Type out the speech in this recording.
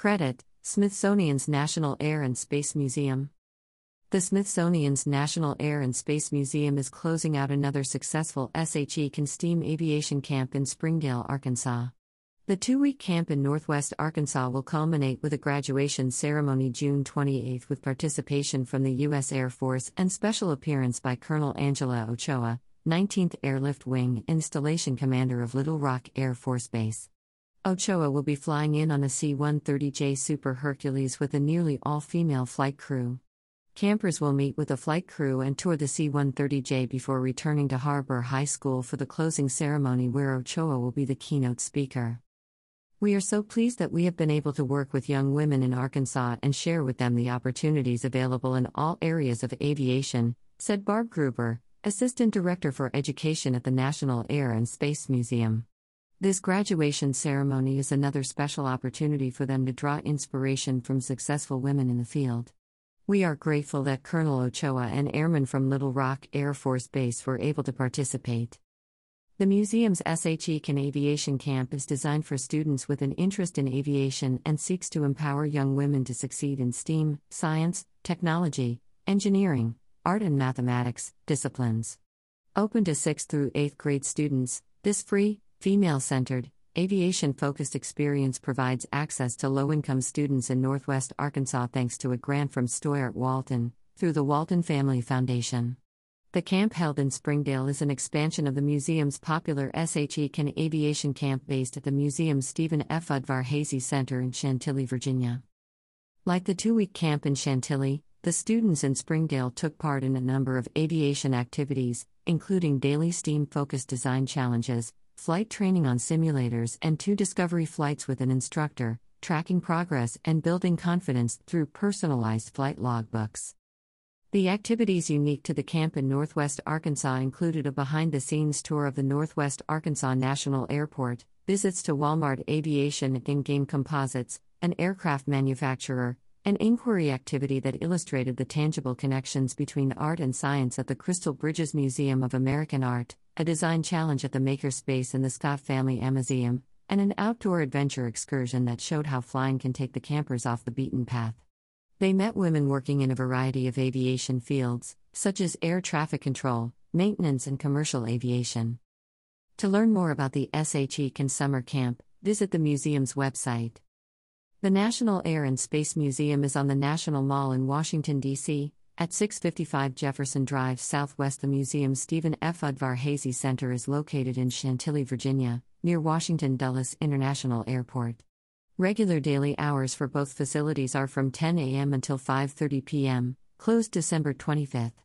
Credit Smithsonian's National Air and Space Museum. The Smithsonian's National Air and Space Museum is closing out another successful SHE Can STEAM Aviation Camp in Springdale, Arkansas. The two week camp in Northwest Arkansas will culminate with a graduation ceremony June 28 with participation from the U.S. Air Force and special appearance by Colonel Angela Ochoa, 19th Airlift Wing Installation Commander of Little Rock Air Force Base. Ochoa will be flying in on a C 130J Super Hercules with a nearly all female flight crew. Campers will meet with the flight crew and tour the C 130J before returning to Har-Ber High School for the closing ceremony where Ochoa will be the keynote speaker. We are so pleased that we have been able to work with young women in Arkansas and share with them the opportunities available in all areas of aviation, said Barb Gruber, Assistant Director for Education at the National Air and Space Museum. This graduation ceremony is another special opportunity for them to draw inspiration from successful women in the field. We are grateful that Colonel Ochoa and airmen from Little Rock Air Force Base were able to participate. The museum's SHE Can Aviation Camp is designed for students with an interest in aviation and seeks to empower young women to succeed in STEAM, science, technology, engineering, art, and mathematics disciplines. Open to 6th through 8th grade students, this free, Female centered, aviation focused experience provides access to low income students in Northwest Arkansas thanks to a grant from Steuart Walton, through the Walton Family Foundation. The camp held in Springdale is an expansion of the museum's popular SHE Can Aviation Camp based at the museum's Stephen F. Udvar-Hazy Center in Chantilly, Virginia. Like the two week camp in Chantilly, the students in Springdale took part in a number of aviation activities, including daily STEAM focused design challenges, flight training on simulators, and two discovery flights with an instructor, tracking progress and building confidence through personalized flight logbooks. The activities unique to the camp in Northwest Arkansas included a behind the scenes tour of the Northwest Arkansas National Airport, visits to Walmart Aviation and Game Composites, an aircraft manufacturer, an inquiry activity that illustrated the tangible connections between art and science at the Crystal Bridges Museum of American Art, a design challenge at the Makerspace in the Scott Family Amazeum, and an outdoor adventure excursion that showed how flying can take the campers off the beaten path. They met women working in a variety of aviation fields, such as air traffic control, maintenance, and commercial aviation. To learn more about the SHE Can Summer Camp, visit the museum's website. The National Air and Space Museum is on the National Mall in Washington, D.C., at 655 Jefferson Drive Southwest, the museum's Stephen F. Udvar-Hazy Center is located in Chantilly, Virginia, near Washington Dulles International Airport. Regular daily hours for both facilities are from 10 a.m. until 5:30 p.m., closed December 25th.